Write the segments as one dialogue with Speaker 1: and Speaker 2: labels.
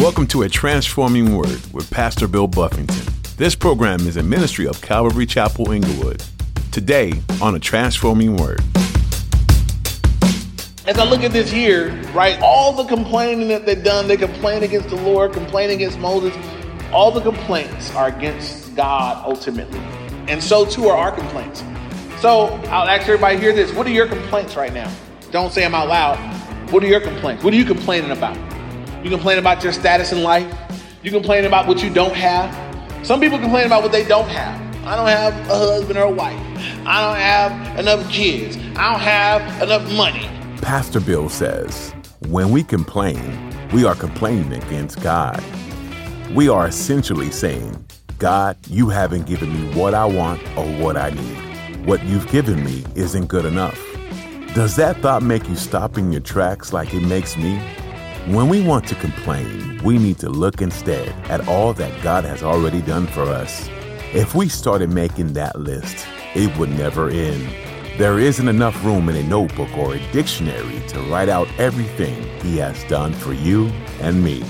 Speaker 1: Welcome to A Transforming Word with Pastor Bill Buffington. This program is a ministry of Calvary Chapel Inglewood. Today on A Transforming Word.
Speaker 2: As I look at this here, right, all the complaining that they've done, they complain against the Lord, complain against Moses, all the complaints are against God ultimately. And so too are our complaints. So I'll ask everybody here this. What are your complaints right now? Don't say them out loud. What are your complaints? What are you complaining about? You complain about your status in life. You complain about what you don't have. Some people complain about what they don't have. I don't have a husband or a wife. I don't have enough kids. I don't have enough money.
Speaker 1: Pastor Bill says, when we complain, we are complaining against God. We are essentially saying, God, you haven't given me what I want or what I need. What you've given me isn't good enough. Does that thought make you stop in your tracks like it makes me? When we want to complain, we need to look instead at all that God has already done for us. If we started making that list, it would never end. There isn't enough room in a notebook or a dictionary to write out everything He has done for you and me.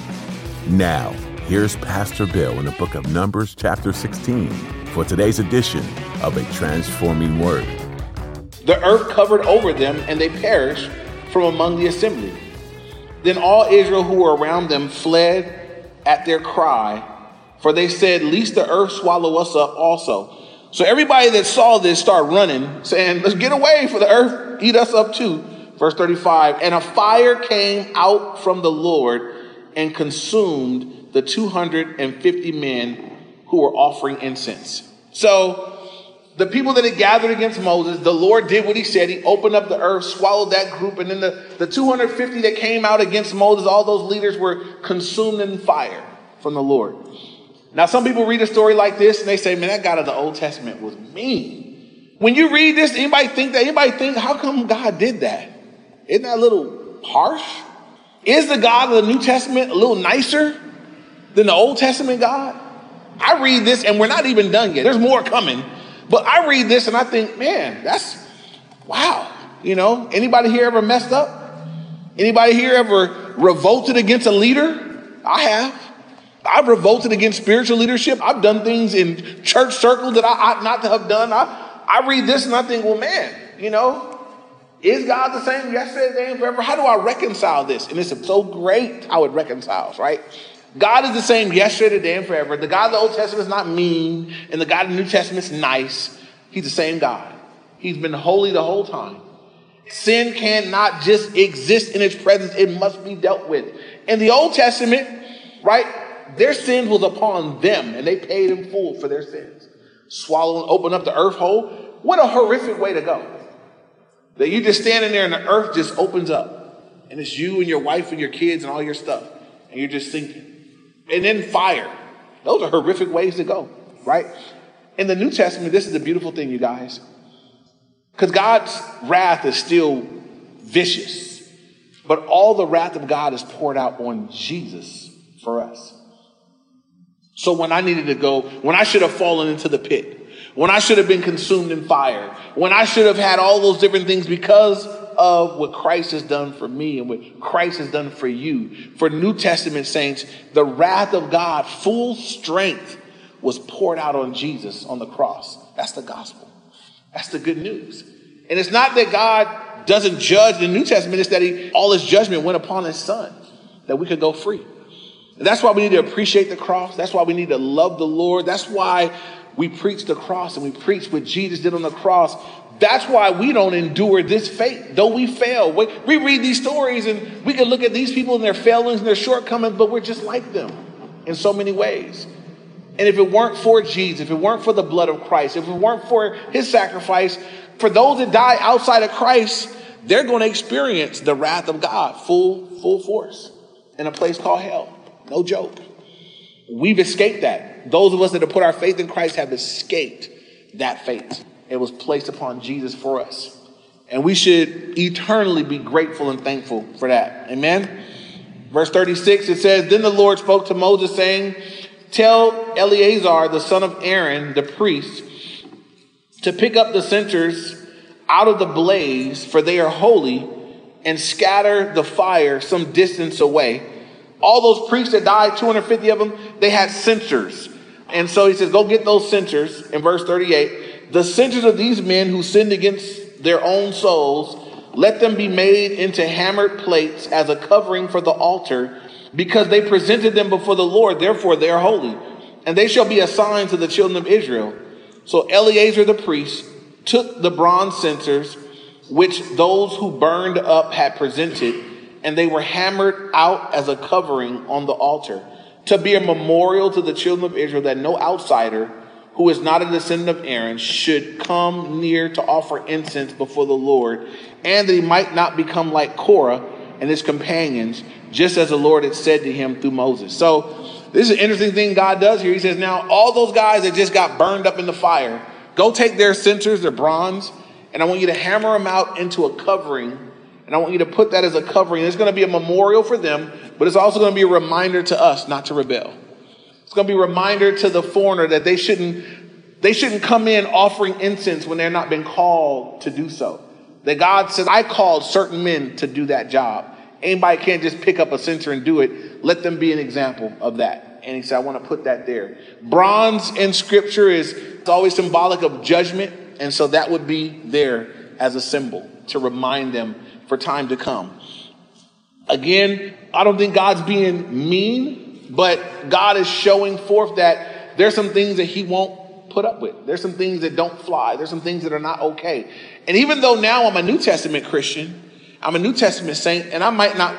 Speaker 1: Now, here's Pastor Bill in the book of Numbers, chapter 16, for today's edition of A Transforming Word.
Speaker 2: The earth covered over them, and they perished from among the assembly. Then all Israel who were around them fled at their cry, for they said, Least the earth swallow us up also. So everybody that saw this started running, saying, Let's get away, for the earth eat us up too. Verse 35 And a fire came out from the Lord and consumed the 250 men who were offering incense. So the people that had gathered against Moses, the Lord did what he said. He opened up the earth, swallowed that group, and then the, the 250 that came out against Moses, all those leaders were consumed in fire from the Lord. Now, some people read a story like this and they say, man, that God of the Old Testament was mean. When you read this, anybody think that? Anybody think, how come God did that? Isn't that a little harsh? Is the God of the New Testament a little nicer than the Old Testament God? I read this and we're not even done yet. There's more coming. But I read this and I think, man, that's wow. You know, anybody here ever messed up? Anybody here ever revolted against a leader? I have. I've revolted against spiritual leadership. I've done things in church circles that I ought not to have done. I, I read this and I think, well, man, you know, is God the same yesterday, today, and forever? How do I reconcile this? And it's so great how it reconciles, right? God is the same yesterday, today, and forever. The God of the Old Testament is not mean, and the God of the New Testament is nice. He's the same God. He's been holy the whole time. Sin cannot just exist in its presence, it must be dealt with. In the Old Testament, right, their sins was upon them, and they paid in full for their sins. Swallow and open up the earth hole. What a horrific way to go. That you just standing there and the earth just opens up, and it's you and your wife and your kids and all your stuff, and you're just thinking, and then fire. Those are horrific ways to go, right? In the New Testament, this is the beautiful thing, you guys. Because God's wrath is still vicious, but all the wrath of God is poured out on Jesus for us. So when I needed to go, when I should have fallen into the pit, when I should have been consumed in fire, when I should have had all those different things because of what Christ has done for me and what Christ has done for you. For New Testament saints, the wrath of God, full strength, was poured out on Jesus on the cross. That's the gospel. That's the good news. And it's not that God doesn't judge the New Testament, it's that he, all his judgment went upon his son, that we could go free. And that's why we need to appreciate the cross. That's why we need to love the Lord. That's why we preach the cross and we preach what Jesus did on the cross that's why we don't endure this fate, though we fail. We, we read these stories and we can look at these people and their failings and their shortcomings, but we're just like them in so many ways. And if it weren't for Jesus, if it weren't for the blood of Christ, if it weren't for his sacrifice, for those that die outside of Christ, they're going to experience the wrath of God full, full force in a place called hell. No joke. We've escaped that. Those of us that have put our faith in Christ have escaped that fate. It was placed upon Jesus for us. And we should eternally be grateful and thankful for that. Amen. Verse 36, it says, Then the Lord spoke to Moses, saying, Tell Eleazar, the son of Aaron, the priest, to pick up the censers out of the blaze, for they are holy, and scatter the fire some distance away. All those priests that died, 250 of them, they had censers. And so he says, go get those censers in verse 38. The censers of these men who sinned against their own souls, let them be made into hammered plates as a covering for the altar, because they presented them before the Lord, therefore they are holy. And they shall be a sign to the children of Israel. So Eleazar the priest took the bronze censers, which those who burned up had presented, and they were hammered out as a covering on the altar to be a memorial to the children of Israel that no outsider who is not a descendant of Aaron should come near to offer incense before the Lord, and that he might not become like Korah and his companions, just as the Lord had said to him through Moses. So, this is an interesting thing God does here. He says, Now, all those guys that just got burned up in the fire, go take their censers, their bronze, and I want you to hammer them out into a covering. And I want you to put that as a covering. It's going to be a memorial for them, but it's also going to be a reminder to us not to rebel. It's going to be a reminder to the foreigner that they shouldn't, they shouldn't come in offering incense when they're not been called to do so. That God says, I called certain men to do that job. Anybody can't just pick up a censer and do it. Let them be an example of that. And he said, I want to put that there. Bronze in scripture is it's always symbolic of judgment. And so that would be there as a symbol to remind them for time to come. Again, I don't think God's being mean, but God is showing forth that there's some things that He won't put up with. There's some things that don't fly. There's some things that are not okay. And even though now I'm a New Testament Christian, I'm a New Testament saint, and I might not,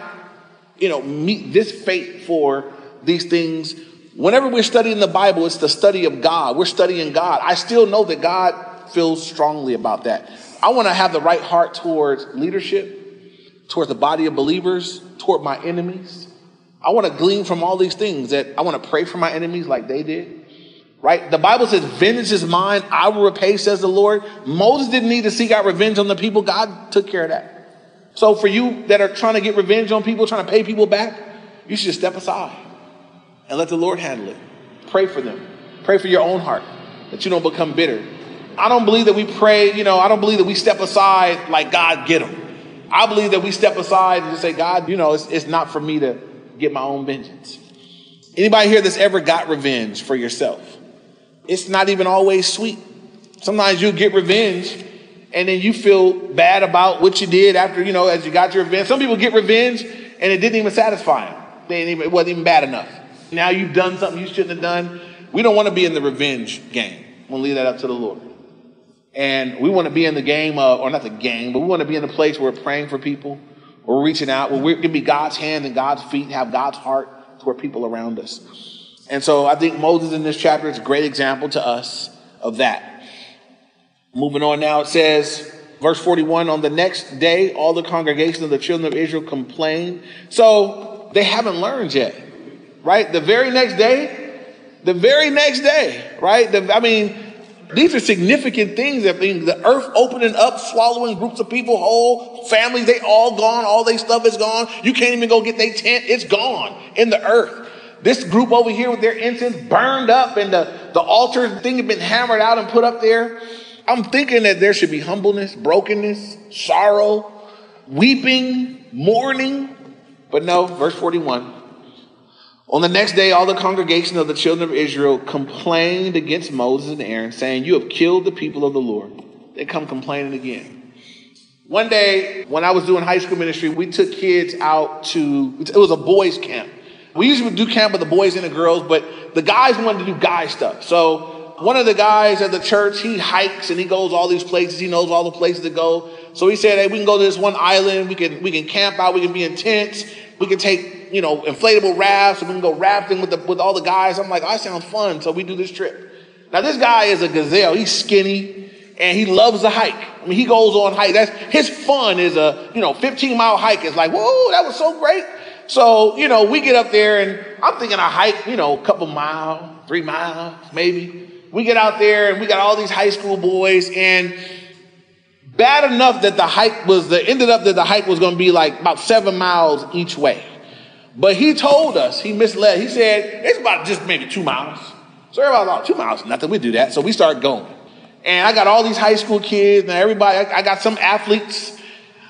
Speaker 2: you know, meet this fate for these things. Whenever we're studying the Bible, it's the study of God. We're studying God. I still know that God feels strongly about that. I want to have the right heart towards leadership towards the body of believers, toward my enemies. I want to glean from all these things that I want to pray for my enemies like they did. Right? The Bible says, vengeance is mine, I will repay, says the Lord. Moses didn't need to seek out revenge on the people. God took care of that. So for you that are trying to get revenge on people, trying to pay people back, you should just step aside and let the Lord handle it. Pray for them. Pray for your own heart that you don't become bitter. I don't believe that we pray, you know, I don't believe that we step aside like God get them. I believe that we step aside and just say, God, you know, it's, it's not for me to get my own vengeance. Anybody here that's ever got revenge for yourself? It's not even always sweet. Sometimes you get revenge and then you feel bad about what you did after, you know, as you got your revenge. Some people get revenge and it didn't even satisfy them. Even, it wasn't even bad enough. Now you've done something you shouldn't have done. We don't want to be in the revenge game. We'll leave that up to the Lord. And we want to be in the game of, or not the game, but we want to be in a place where we're praying for people, we're reaching out, where we can be God's hand and God's feet, have God's heart toward people around us. And so I think Moses in this chapter is a great example to us of that. Moving on now, it says, verse 41 on the next day, all the congregation of the children of Israel complained. So they haven't learned yet, right? The very next day, the very next day, right? The, I mean, these are significant things that mean the earth opening up, swallowing groups of people whole, families, they all gone, all their stuff is gone. You can't even go get their tent, it's gone in the earth. This group over here with their incense burned up and the, the altar thing had been hammered out and put up there. I'm thinking that there should be humbleness, brokenness, sorrow, weeping, mourning. But no, verse 41 on the next day, all the congregation of the children of Israel complained against Moses and Aaron, saying, You have killed the people of the Lord. They come complaining again. One day, when I was doing high school ministry, we took kids out to, it was a boys' camp. We usually would do camp with the boys and the girls, but the guys wanted to do guy stuff. So one of the guys at the church, he hikes and he goes all these places. He knows all the places to go. So he said, hey, we can go to this one island. We can, we can camp out. We can be in tents. We can take you know, inflatable rafts, and we can go rafting with the, with all the guys. I'm like, oh, that sounds fun. So we do this trip. Now this guy is a gazelle. He's skinny and he loves to hike. I mean, he goes on hike. That's his fun is a, you know, 15 mile hike. It's like, whoa, that was so great. So, you know, we get up there and I'm thinking I hike, you know, a couple miles, three miles, maybe. We get out there and we got all these high school boys and bad enough that the hike was the ended up that the hike was going to be like about seven miles each way. But he told us, he misled, he said, it's about just maybe two miles. So everybody thought, two miles, nothing, we do that. So we start going. And I got all these high school kids and everybody, I got some athletes.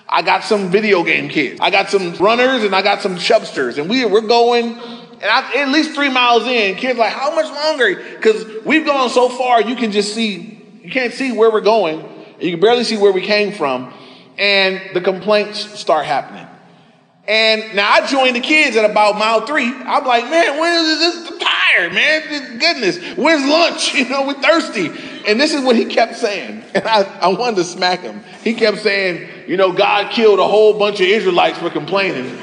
Speaker 2: I got some video game kids. I got some runners and I got some chubsters. And we, we're going, and I, at least three miles in, kids like, how much longer? Because we've gone so far, you can just see, you can't see where we're going. You can barely see where we came from. And the complaints start happening. And now I joined the kids at about mile three. I'm like, man, when is this? I'm tired, man. Goodness, where's lunch? You know, we're thirsty. And this is what he kept saying. And I, I wanted to smack him. He kept saying, you know, God killed a whole bunch of Israelites for complaining.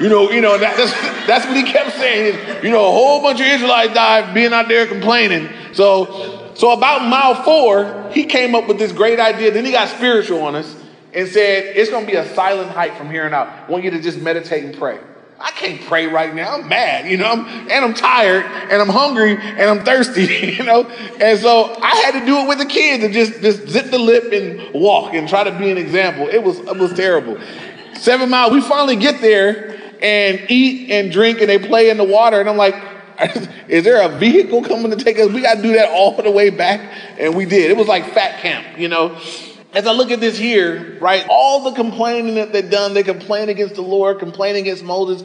Speaker 2: You know, you know, that, that's, that's what he kept saying. You know, a whole bunch of Israelites died being out there complaining. So, so about mile four, he came up with this great idea. Then he got spiritual on us and said, It's going to be a silent hike from here on out. I want you to just meditate and pray. I can't pray right now. I'm mad, you know, and I'm tired, and I'm hungry, and I'm thirsty, you know. And so I had to do it with the kids and just, just zip the lip and walk and try to be an example. It was, it was terrible. Seven miles, we finally get there and eat and drink, and they play in the water. And I'm like, is there a vehicle coming to take us? We got to do that all the way back. And we did. It was like fat camp, you know as I look at this here, right, all the complaining that they've done, they complain against the Lord, complain against Moses,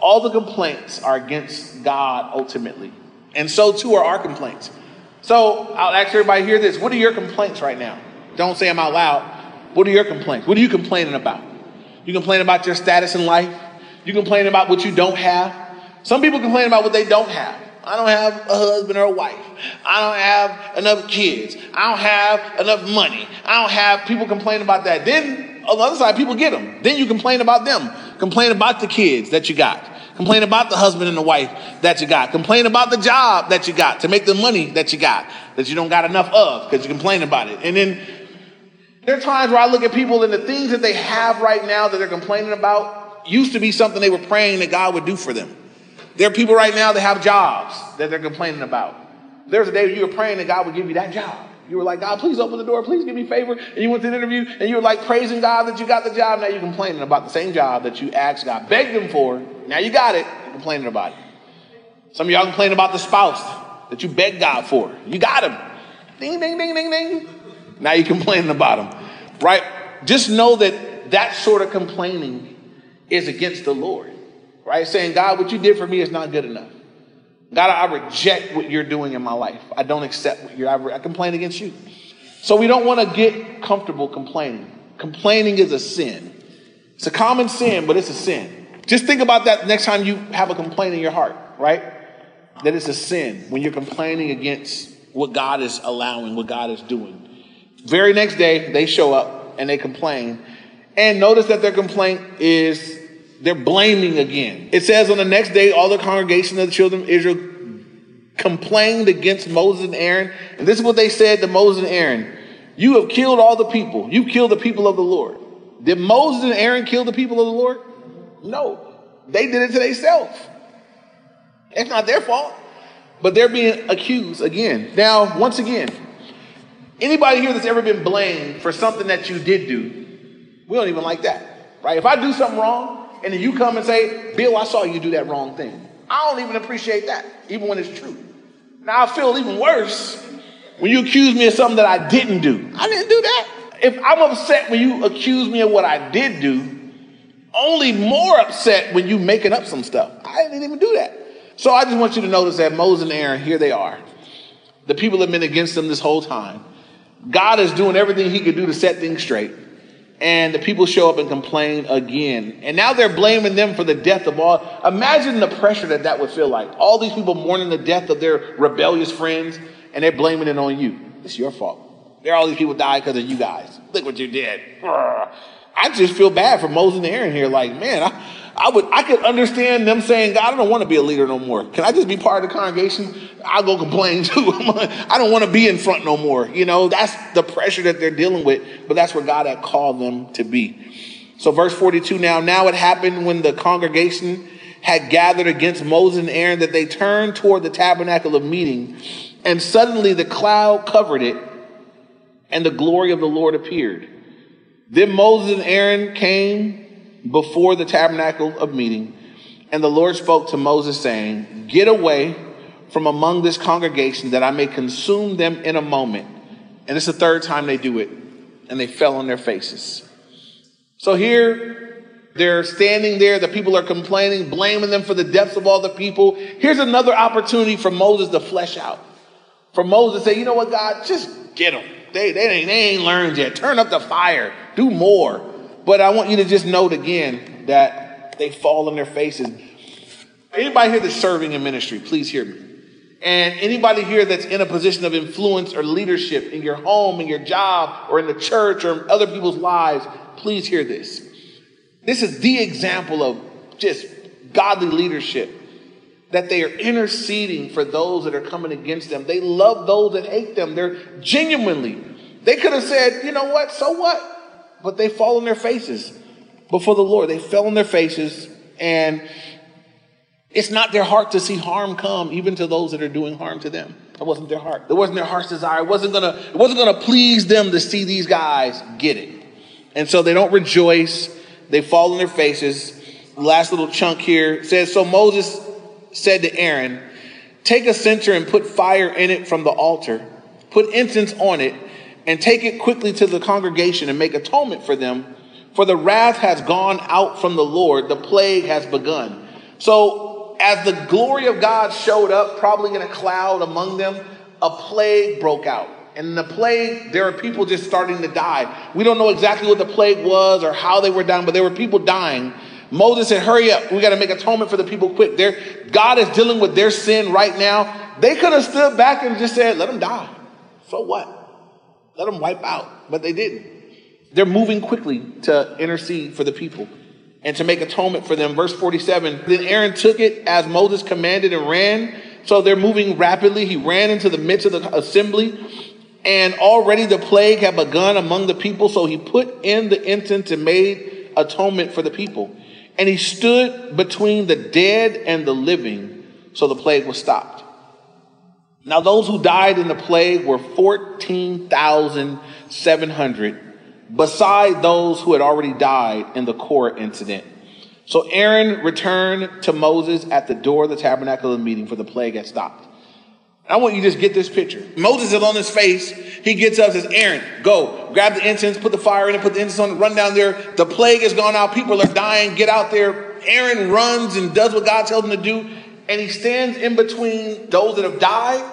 Speaker 2: all the complaints are against God ultimately. And so too are our complaints. So I'll ask everybody hear this. What are your complaints right now? Don't say them out loud. What are your complaints? What are you complaining about? You complain about your status in life. You complain about what you don't have. Some people complain about what they don't have. I don't have a husband or a wife. I don't have enough kids. I don't have enough money. I don't have people complain about that. Then on the other side, people get them. Then you complain about them. Complain about the kids that you got. Complain about the husband and the wife that you got. Complain about the job that you got to make the money that you got that you don't got enough of because you complain about it. And then there are times where I look at people and the things that they have right now that they're complaining about used to be something they were praying that God would do for them. There are people right now that have jobs that they're complaining about. There's a day you were praying that God would give you that job. You were like, God, please open the door, please give me favor. And you went to the interview and you were like praising God that you got the job. Now you're complaining about the same job that you asked God, begged Him for. Now you got it, you're complaining about it. Some of y'all complaining about the spouse that you begged God for. You got him. Ding, ding, ding, ding, ding. Now you're complaining about him, right? Just know that that sort of complaining is against the Lord right? Saying, God, what you did for me is not good enough. God, I reject what you're doing in my life. I don't accept what you're, I, I complain against you. So we don't want to get comfortable complaining. Complaining is a sin. It's a common sin, but it's a sin. Just think about that next time you have a complaint in your heart, right? That it's a sin when you're complaining against what God is allowing, what God is doing. Very next day, they show up and they complain. And notice that their complaint is they're blaming again. It says on the next day, all the congregation of the children of Israel complained against Moses and Aaron. And this is what they said to Moses and Aaron You have killed all the people. You've killed the people of the Lord. Did Moses and Aaron kill the people of the Lord? No. They did it to themselves. It's not their fault. But they're being accused again. Now, once again, anybody here that's ever been blamed for something that you did do, we don't even like that. Right? If I do something wrong, and then you come and say, Bill, I saw you do that wrong thing. I don't even appreciate that, even when it's true. Now I feel even worse when you accuse me of something that I didn't do. I didn't do that. If I'm upset when you accuse me of what I did do, only more upset when you making up some stuff. I didn't even do that. So I just want you to notice that Moses and Aaron, here they are. The people have been against them this whole time. God is doing everything he could do to set things straight and the people show up and complain again. And now they're blaming them for the death of all. Imagine the pressure that that would feel like. All these people mourning the death of their rebellious friends, and they're blaming it on you. It's your fault. There all these people died because of you guys. Look what you did. I just feel bad for Moses and Aaron here. Like, man, I, I would I could understand them saying, God, I don't want to be a leader no more. Can I just be part of the congregation? I'll go complain too. I don't want to be in front no more. You know, that's the pressure that they're dealing with, but that's where God had called them to be. So verse 42 now, now it happened when the congregation had gathered against Moses and Aaron that they turned toward the tabernacle of meeting, and suddenly the cloud covered it, and the glory of the Lord appeared. Then Moses and Aaron came before the tabernacle of meeting. And the Lord spoke to Moses, saying, Get away from among this congregation that I may consume them in a moment. And it's the third time they do it, and they fell on their faces. So here, they're standing there. The people are complaining, blaming them for the deaths of all the people. Here's another opportunity for Moses to flesh out. For Moses to say, you know what, God, just get them. They, they, ain't, they ain't learned yet. Turn up the fire. Do more. But I want you to just note again that they fall on their faces. Anybody here that's serving in ministry, please hear me. And anybody here that's in a position of influence or leadership in your home, in your job, or in the church, or in other people's lives, please hear this. This is the example of just godly leadership that they are interceding for those that are coming against them. They love those that hate them. They're genuinely. They could have said, you know what, so what? But they fall on their faces before the Lord. They fell on their faces and it's not their heart to see harm come even to those that are doing harm to them. That wasn't their heart. That wasn't their heart's desire. It wasn't gonna, it wasn't gonna please them to see these guys get it. And so they don't rejoice. They fall on their faces. last little chunk here says, So Moses said to Aaron, Take a censer and put fire in it from the altar, put incense on it, and take it quickly to the congregation and make atonement for them. For the wrath has gone out from the Lord, the plague has begun. So as the glory of God showed up, probably in a cloud among them, a plague broke out. And the plague, there are people just starting to die. We don't know exactly what the plague was or how they were dying, but there were people dying. Moses said, Hurry up. We got to make atonement for the people quick. They're, God is dealing with their sin right now. They could have stood back and just said, Let them die. So what? Let them wipe out. But they didn't. They're moving quickly to intercede for the people and to make atonement for them. Verse 47 Then Aaron took it as Moses commanded and ran. So they're moving rapidly. He ran into the midst of the assembly, and already the plague had begun among the people. So he put in the incense and made atonement for the people. And he stood between the dead and the living, so the plague was stopped. Now, those who died in the plague were 14,700 beside those who had already died in the Korah incident. So Aaron returned to Moses at the door of the tabernacle of the meeting for the plague had stopped. I want you to just get this picture. Moses is on his face. He gets up says, Aaron, go, grab the incense, put the fire in it, put the incense on it, run down there. The plague has gone out. People are dying. Get out there. Aaron runs and does what God tells him to do. And he stands in between those that have died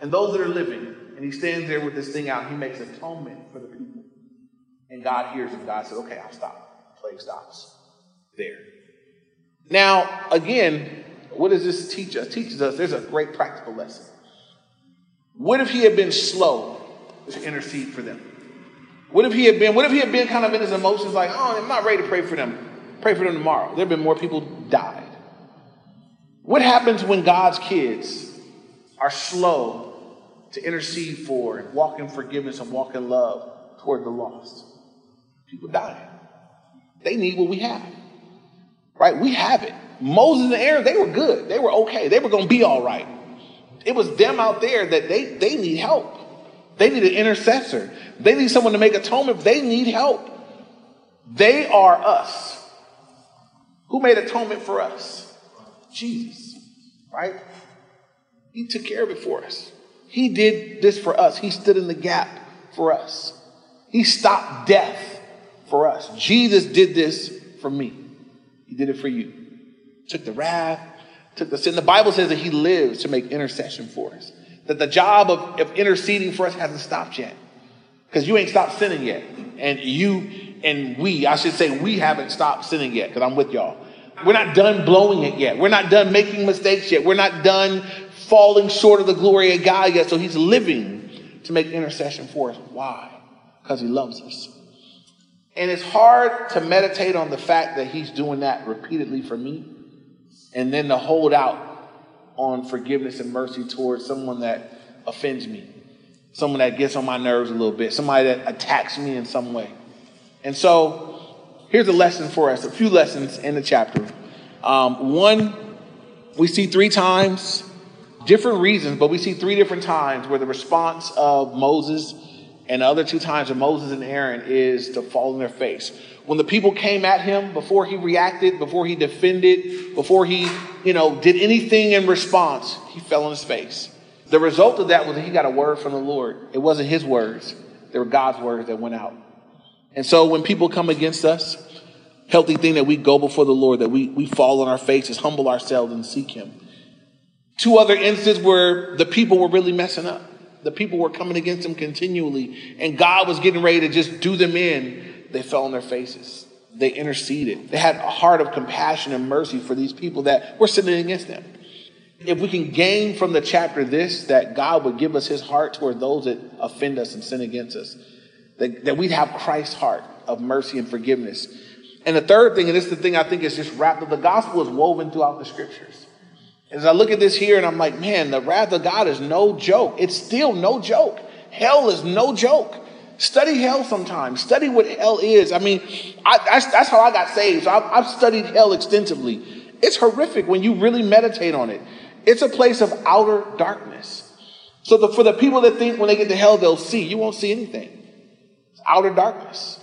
Speaker 2: and those that are living. And he stands there with this thing out. He makes atonement for the people. And God hears him. God says, okay, I'll stop. The plague stops there. Now, again, what does this teach us? It teaches us there's a great practical lesson. What if he had been slow to intercede for them? What if he had been, what if he had been kind of in his emotions like, oh, I'm not ready to pray for them. Pray for them tomorrow. There have been more people died. What happens when God's kids are slow to intercede for and walk in forgiveness and walk in love toward the lost? People die. They need what we have. Right? We have it. Moses and Aaron, they were good. They were okay. They were going to be all right. It was them out there that they, they need help. They need an intercessor. They need someone to make atonement. They need help. They are us. Who made atonement for us? Jesus, right? He took care of it for us. He did this for us. He stood in the gap for us. He stopped death for us. Jesus did this for me. He did it for you. Took the wrath, took the sin. The Bible says that he lives to make intercession for us. That the job of, of interceding for us hasn't stopped yet. Because you ain't stopped sinning yet. And you and we, I should say, we haven't stopped sinning yet, because I'm with y'all. We're not done blowing it yet. We're not done making mistakes yet. We're not done falling short of the glory of God yet. So he's living to make intercession for us. Why? Because he loves us. And it's hard to meditate on the fact that he's doing that repeatedly for me and then to hold out on forgiveness and mercy towards someone that offends me, someone that gets on my nerves a little bit, somebody that attacks me in some way. And so here's a lesson for us, a few lessons in the chapter. Um, one, we see three times, different reasons, but we see three different times where the response of Moses and the other two times of Moses and Aaron is to fall on their face. When the people came at him, before he reacted, before he defended, before he, you know, did anything in response, he fell on his face. The result of that was that he got a word from the Lord. It wasn't his words, they were God's words that went out. And so when people come against us, healthy thing that we go before the Lord, that we, we fall on our faces, humble ourselves, and seek Him. Two other instances where the people were really messing up. The people were coming against him continually, and God was getting ready to just do them in. They fell on their faces. They interceded. They had a heart of compassion and mercy for these people that were sinning against them. If we can gain from the chapter this, that God would give us his heart toward those that offend us and sin against us, that, that we'd have Christ's heart of mercy and forgiveness. And the third thing, and this is the thing I think is just wrapped up, the gospel is woven throughout the scriptures. As I look at this here and I'm like, man, the wrath of God is no joke. It's still no joke. Hell is no joke. Study hell sometimes. Study what hell is. I mean, I, that's, that's, how I got saved. So I've, I've studied hell extensively. It's horrific when you really meditate on it. It's a place of outer darkness. So the, for the people that think when they get to hell they'll see, you won't see anything. Outer darkness.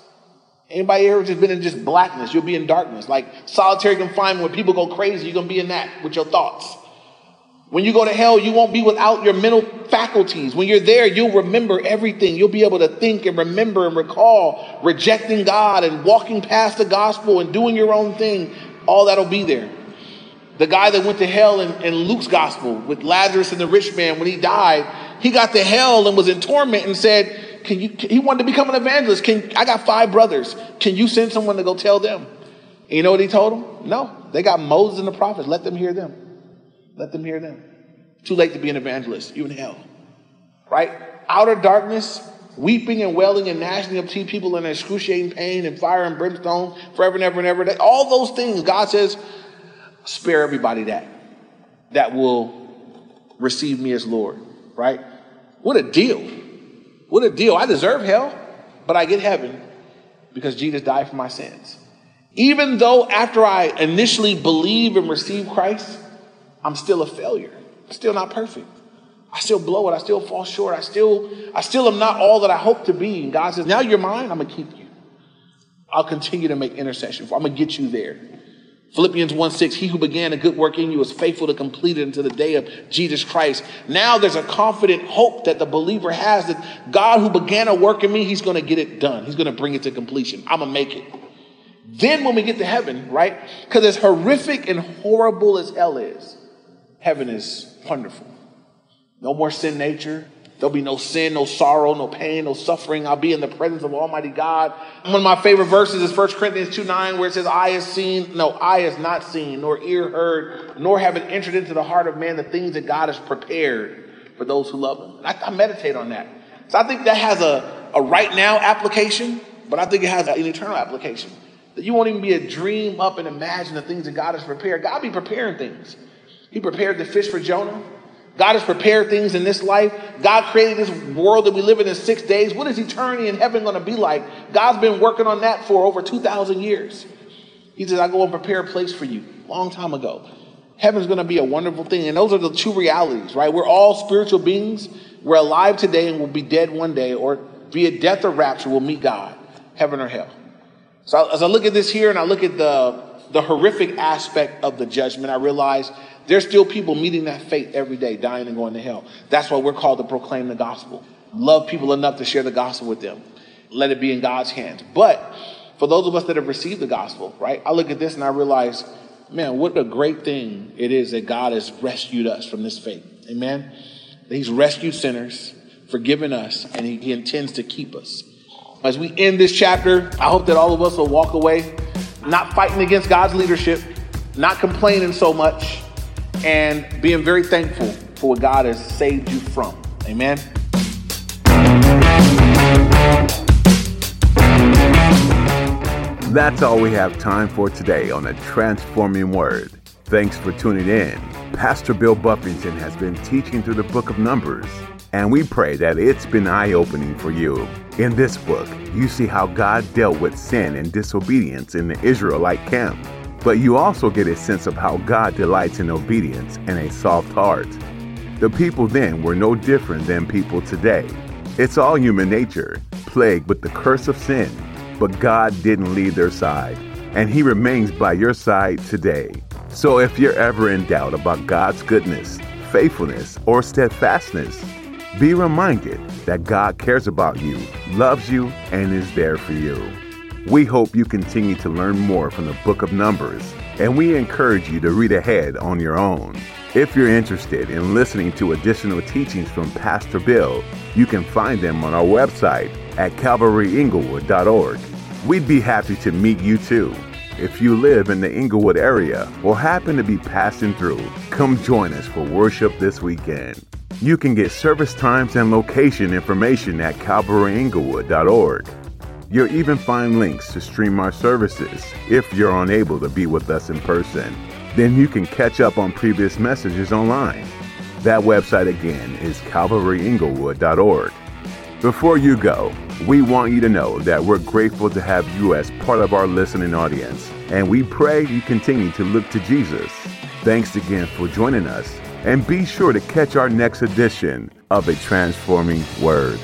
Speaker 2: Anybody ever just been in just blackness? You'll be in darkness. Like solitary confinement, when people go crazy, you're gonna be in that with your thoughts. When you go to hell, you won't be without your mental faculties. When you're there, you'll remember everything. You'll be able to think and remember and recall rejecting God and walking past the gospel and doing your own thing. All that'll be there. The guy that went to hell in, in Luke's gospel with Lazarus and the rich man, when he died, he got to hell and was in torment and said, can you, he wanted to become an evangelist. Can, I got five brothers. Can you send someone to go tell them? And you know what he told them? No, they got Moses and the prophets. Let them hear them. Let them hear them. Too late to be an evangelist. You in hell. Right? Outer darkness, weeping and wailing and gnashing of teeth, people in excruciating pain and fire and brimstone forever and ever and ever. All those things, God says, spare everybody that. That will receive me as Lord. Right? What a deal. What a deal. I deserve hell, but I get heaven because Jesus died for my sins. Even though after I initially believe and receive Christ, I'm still a failure. I'm still not perfect. I still blow it. I still fall short. I still, I still am not all that I hope to be. And God says, now you're mine. I'm going to keep you. I'll continue to make intercession for. I'm going to get you there. Philippians 1 6, he who began a good work in you is faithful to complete it until the day of Jesus Christ. Now there's a confident hope that the believer has that God who began a work in me, he's going to get it done. He's going to bring it to completion. I'm going to make it. Then when we get to heaven, right? Because as horrific and horrible as hell is, heaven is wonderful. No more sin nature. There'll be no sin, no sorrow, no pain, no suffering. I'll be in the presence of Almighty God. One of my favorite verses is 1 Corinthians 2 9, where it says, Eye has seen, no, eye has not seen, nor ear heard, nor have it entered into the heart of man the things that God has prepared for those who love him. And I, I meditate on that. So I think that has a, a right now application, but I think it has an eternal application. That you won't even be a dream up and imagine the things that God has prepared. God be preparing things. He prepared the fish for Jonah. God has prepared things in this life. God created this world that we live in in six days. What is eternity in heaven going to be like? God's been working on that for over 2,000 years. He says, I go and prepare a place for you long time ago. Heaven's going to be a wonderful thing. And those are the two realities, right? We're all spiritual beings. We're alive today and we'll be dead one day, or via death or rapture, we'll meet God, heaven or hell. So as I look at this here and I look at the, the horrific aspect of the judgment, I realize there's still people meeting that fate every day, dying and going to hell. That's why we're called to proclaim the gospel. Love people enough to share the gospel with them. Let it be in God's hands. But for those of us that have received the gospel, right, I look at this and I realize, man, what a great thing it is that God has rescued us from this fate. Amen. He's rescued sinners, forgiven us, and he, he intends to keep us. As we end this chapter, I hope that all of us will walk away not fighting against God's leadership, not complaining so much, and being very thankful for what God has saved you from. Amen.
Speaker 1: That's all we have time for today on a transforming word. Thanks for tuning in. Pastor Bill Buffington has been teaching through the book of Numbers, and we pray that it's been eye opening for you. In this book, you see how God dealt with sin and disobedience in the Israelite camp but you also get a sense of how God delights in obedience and a soft heart. The people then were no different than people today. It's all human nature, plagued with the curse of sin, but God didn't leave their side, and He remains by your side today. So if you're ever in doubt about God's goodness, faithfulness, or steadfastness, be reminded that God cares about you, loves you, and is there for you. We hope you continue to learn more from the book of Numbers, and we encourage you to read ahead on your own. If you're interested in listening to additional teachings from Pastor Bill, you can find them on our website at calvaryinglewood.org. We'd be happy to meet you too. If you live in the Inglewood area or happen to be passing through, come join us for worship this weekend. You can get service times and location information at calvaryinglewood.org. You'll even find links to stream our services if you're unable to be with us in person. Then you can catch up on previous messages online. That website again is calvaryinglewood.org. Before you go, we want you to know that we're grateful to have you as part of our listening audience, and we pray you continue to look to Jesus. Thanks again for joining us, and be sure to catch our next edition of A Transforming Word.